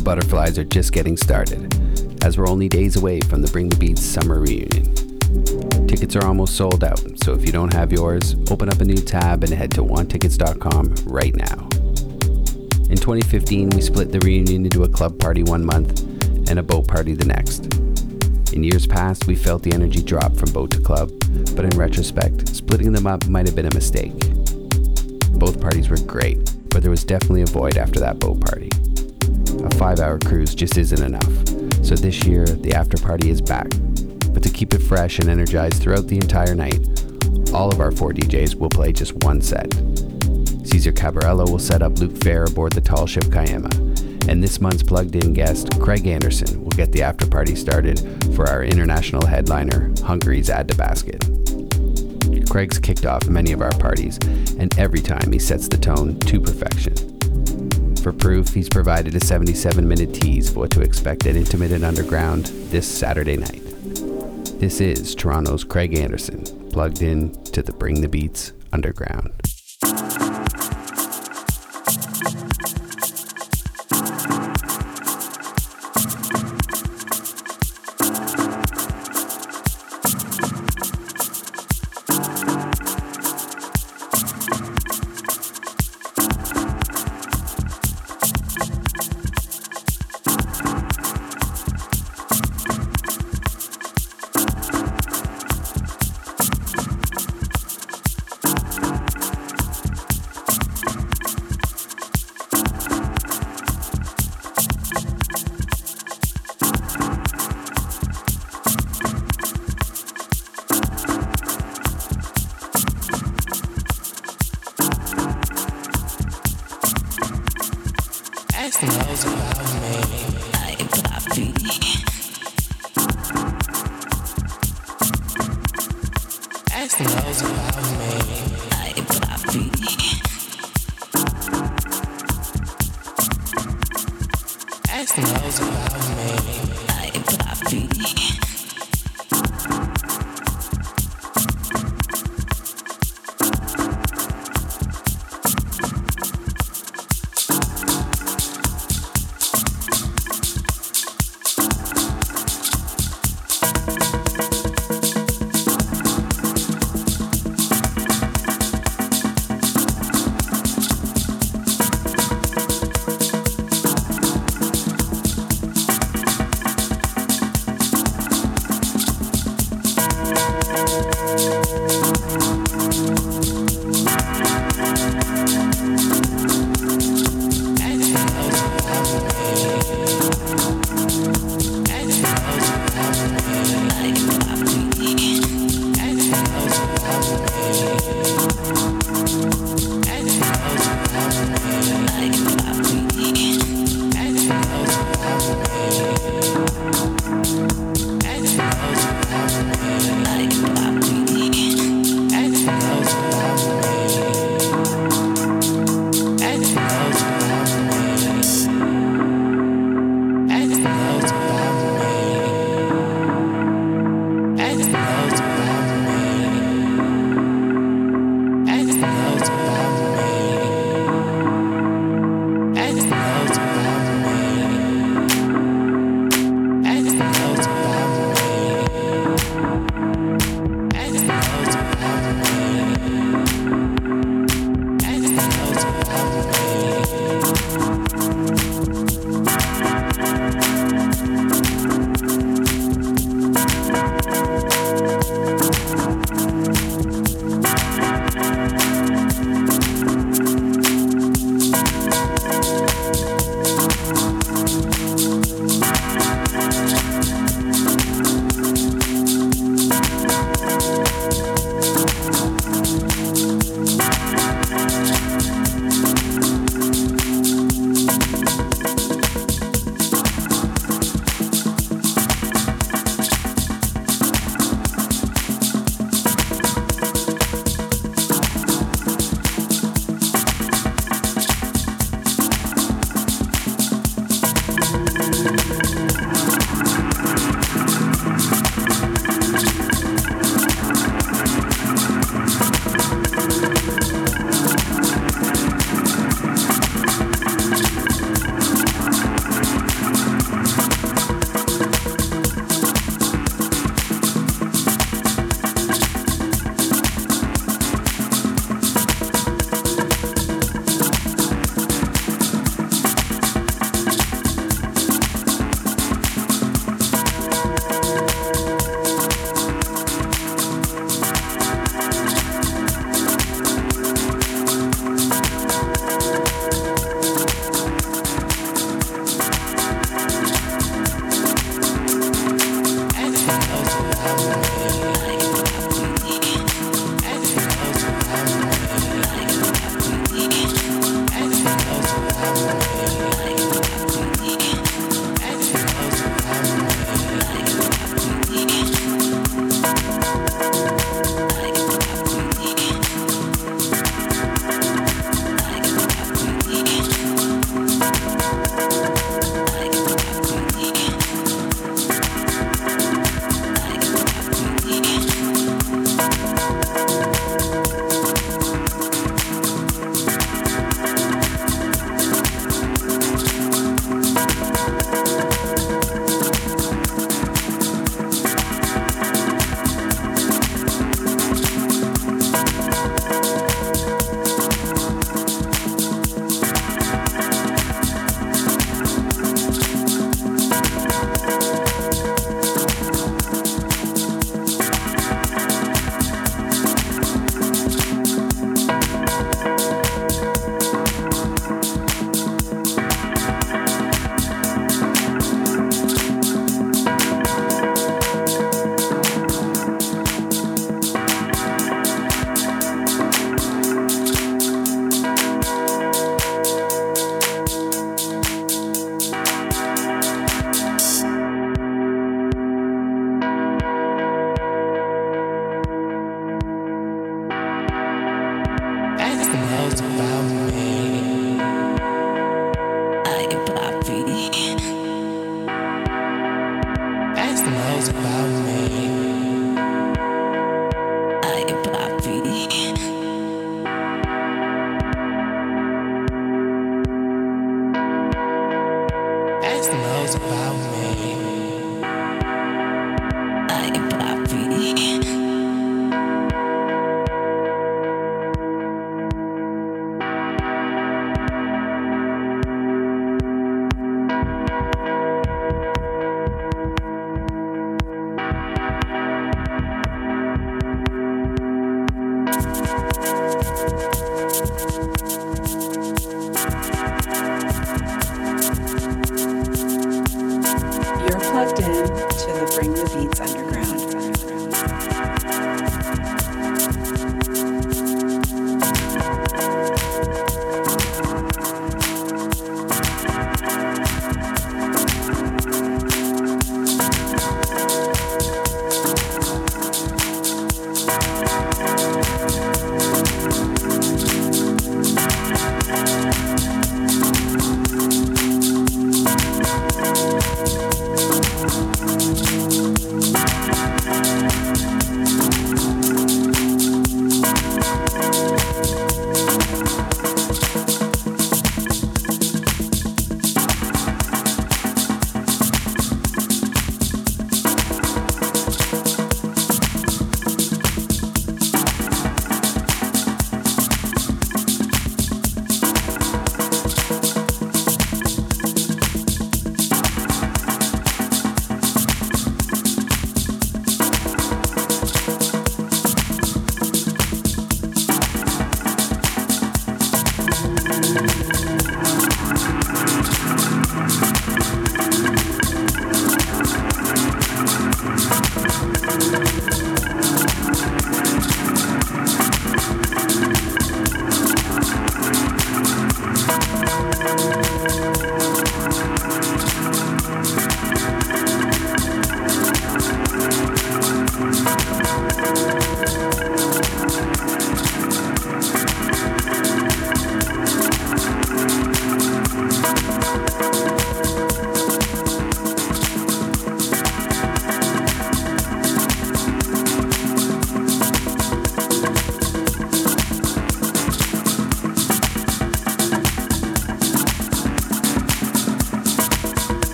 the butterflies are just getting started, as we're only days away from the Bring the Beats summer reunion. Tickets are almost sold out, so if you don't have yours, open up a new tab and head to wantickets.com right now. In 2015, we split the reunion into a club party one month and a boat party the next. In years past, we felt the energy drop from boat to club, but in retrospect, splitting them up might have been a mistake. Both parties were great, but there was definitely a void after that boat party. A five hour cruise just isn't enough, so this year, the after party is back. But to keep it fresh and energized throughout the entire night, all of our four DJs will play just one set. Caesar Cabarello will set up Luke Fair aboard the tall ship Kajama, and this month's plugged in guest, Craig Anderson, will get the after party started for our international headliner, Hungary's Add to Basket. Craig's kicked off many of our parties, and every time he sets the tone to perfection. For proof, he's provided a 77 minute tease of what to expect at Intermittent Underground this Saturday night. This is Toronto's Craig Anderson, plugged in to the Bring the Beats Underground. to you. The most about me.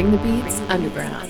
Bring the Beats Underground.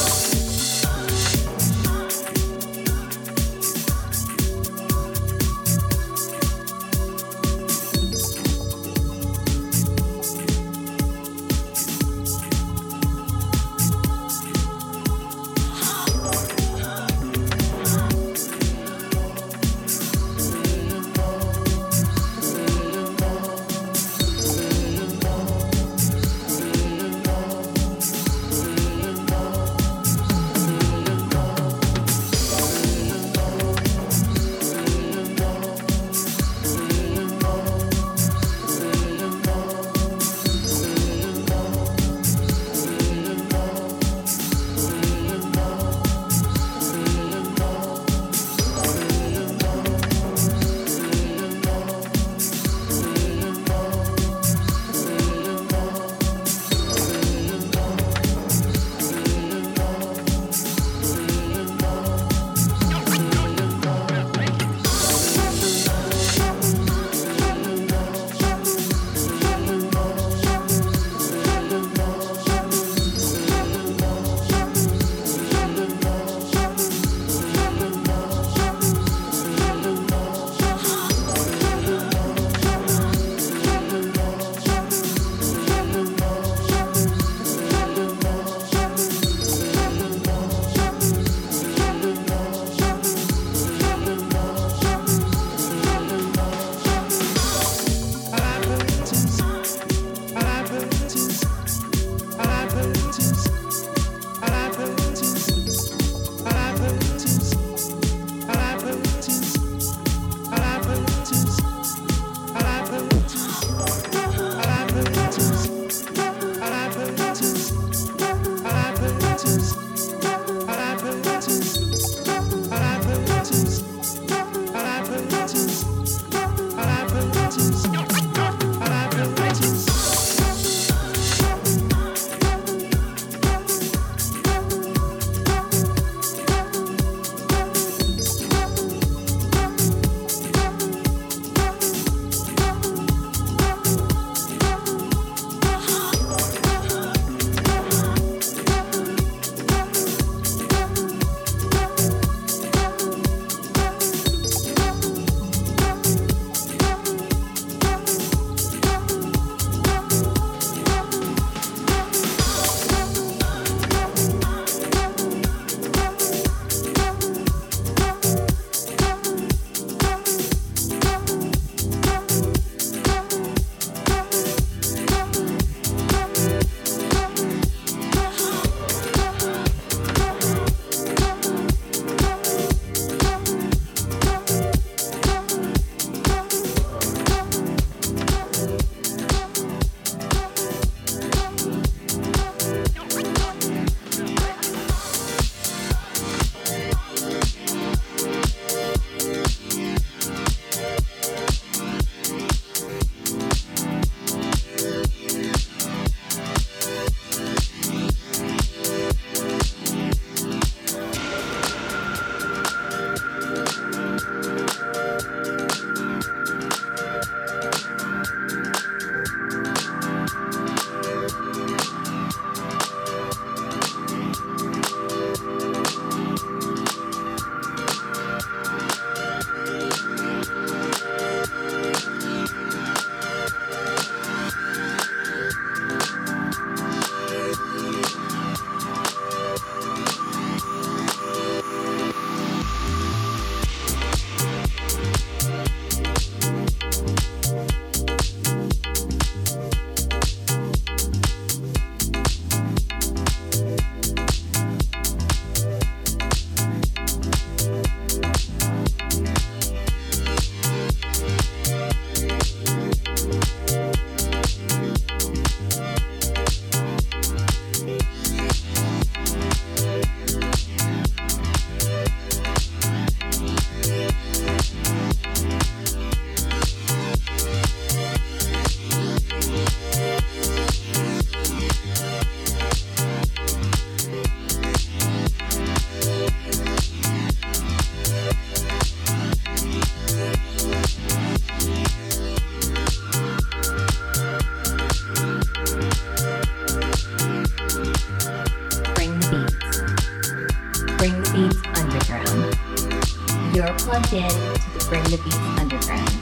plugged in to the Bring the Beats Underground.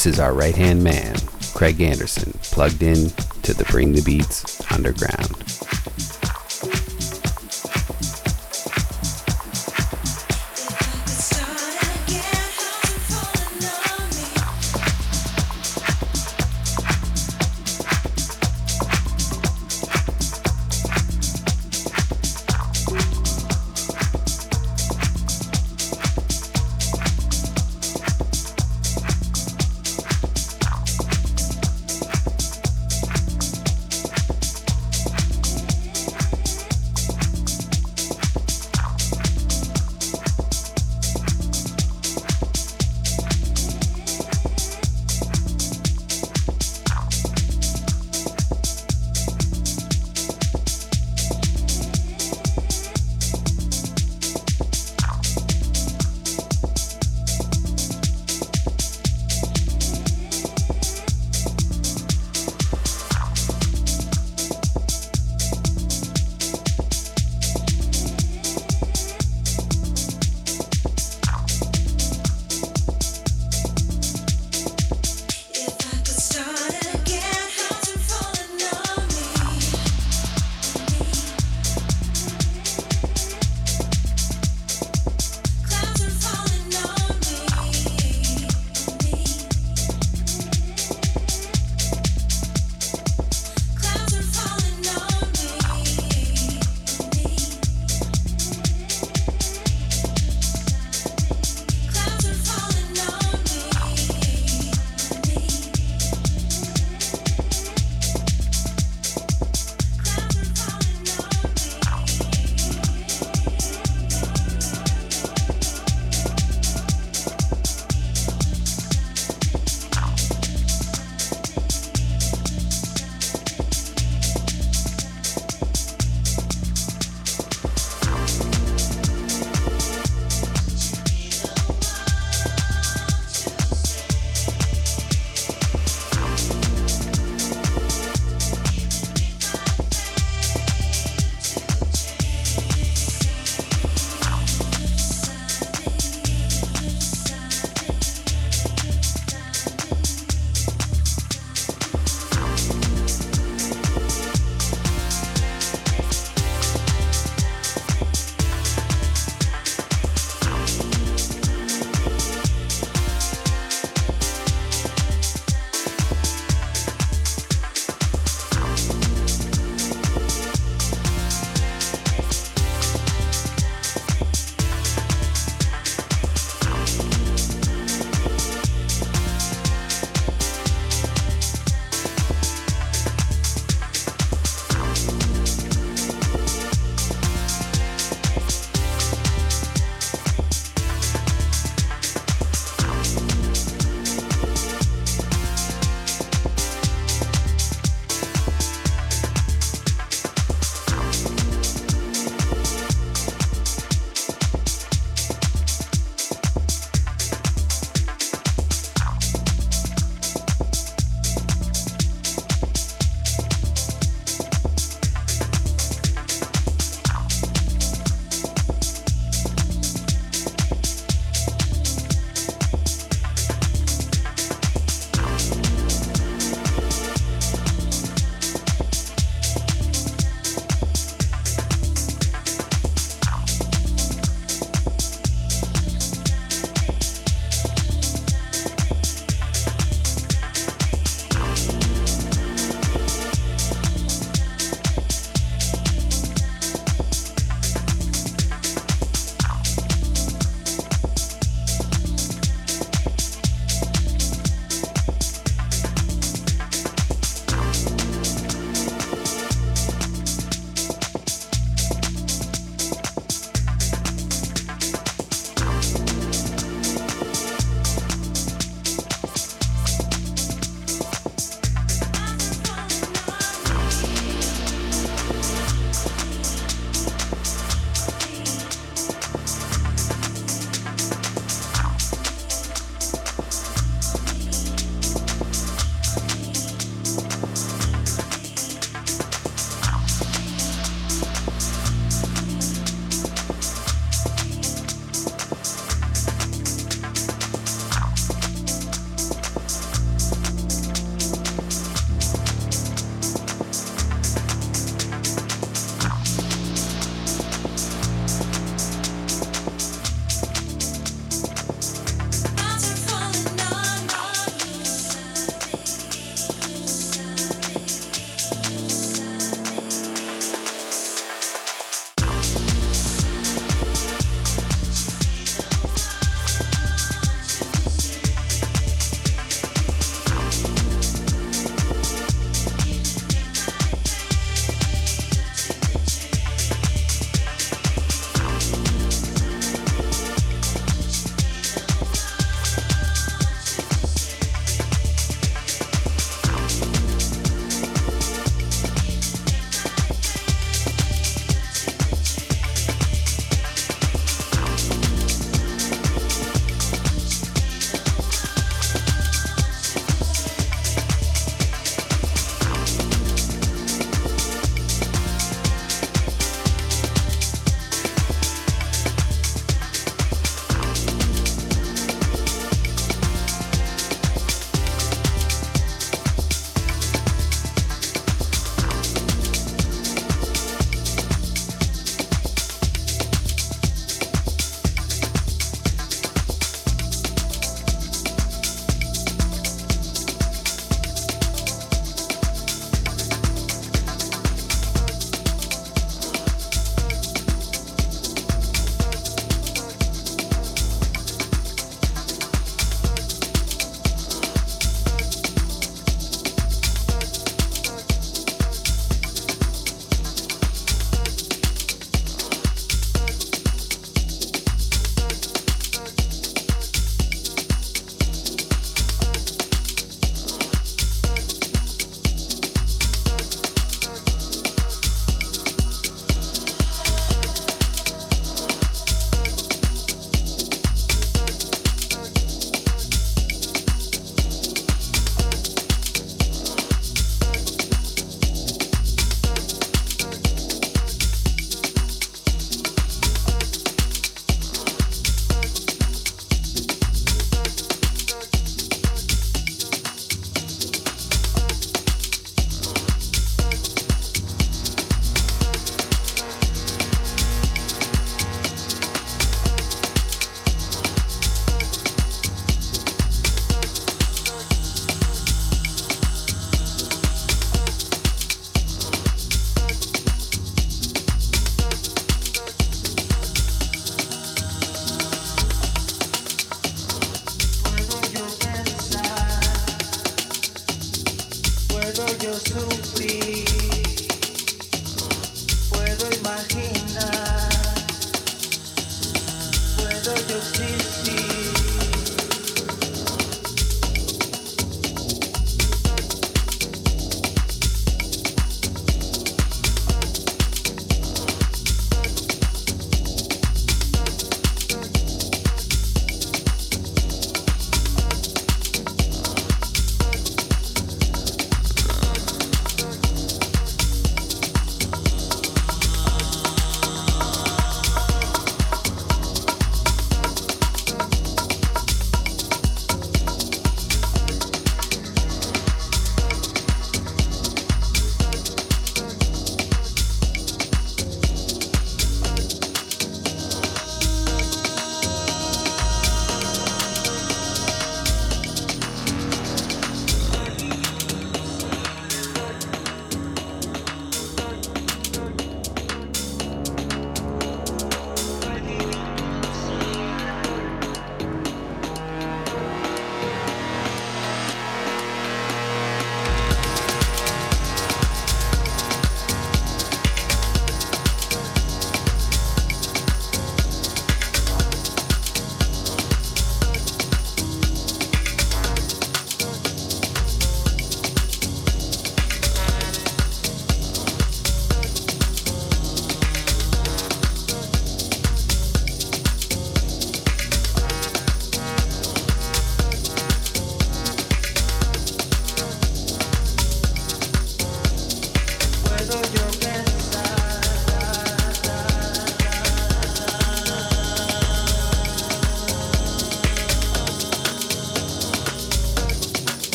This is our right hand man, Craig Anderson, plugged in to the Bring the Beats Underground.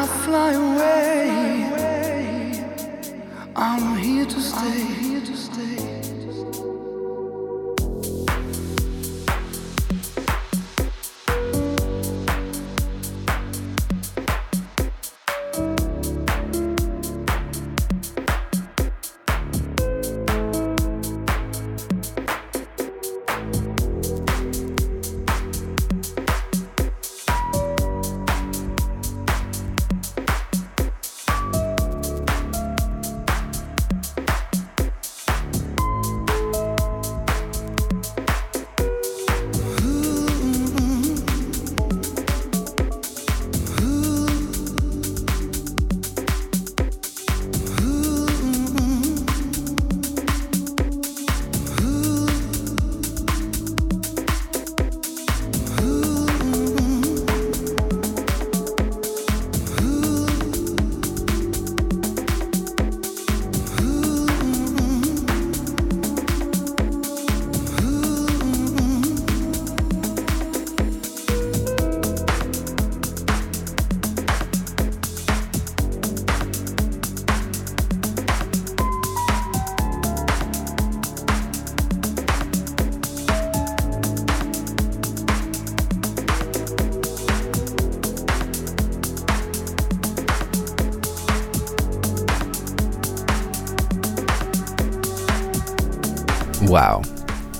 I fly away. I'm here to stay.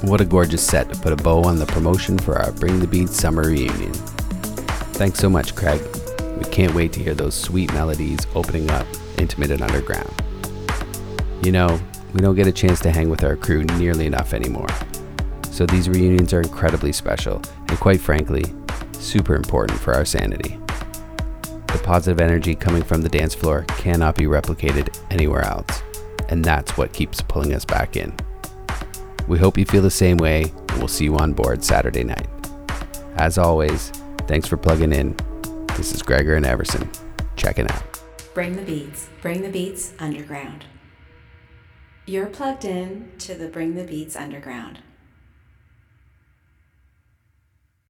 What a gorgeous set to put a bow on the promotion for our Bring the Beats summer reunion. Thanks so much, Craig. We can't wait to hear those sweet melodies opening up Intimate and Underground. You know, we don't get a chance to hang with our crew nearly enough anymore. So these reunions are incredibly special and, quite frankly, super important for our sanity. The positive energy coming from the dance floor cannot be replicated anywhere else, and that's what keeps pulling us back in. We hope you feel the same way, and we'll see you on board Saturday night. As always, thanks for plugging in. This is Gregor and Everson, checking out. Bring the beats. Bring the beats underground. You're plugged in to the Bring the Beats Underground.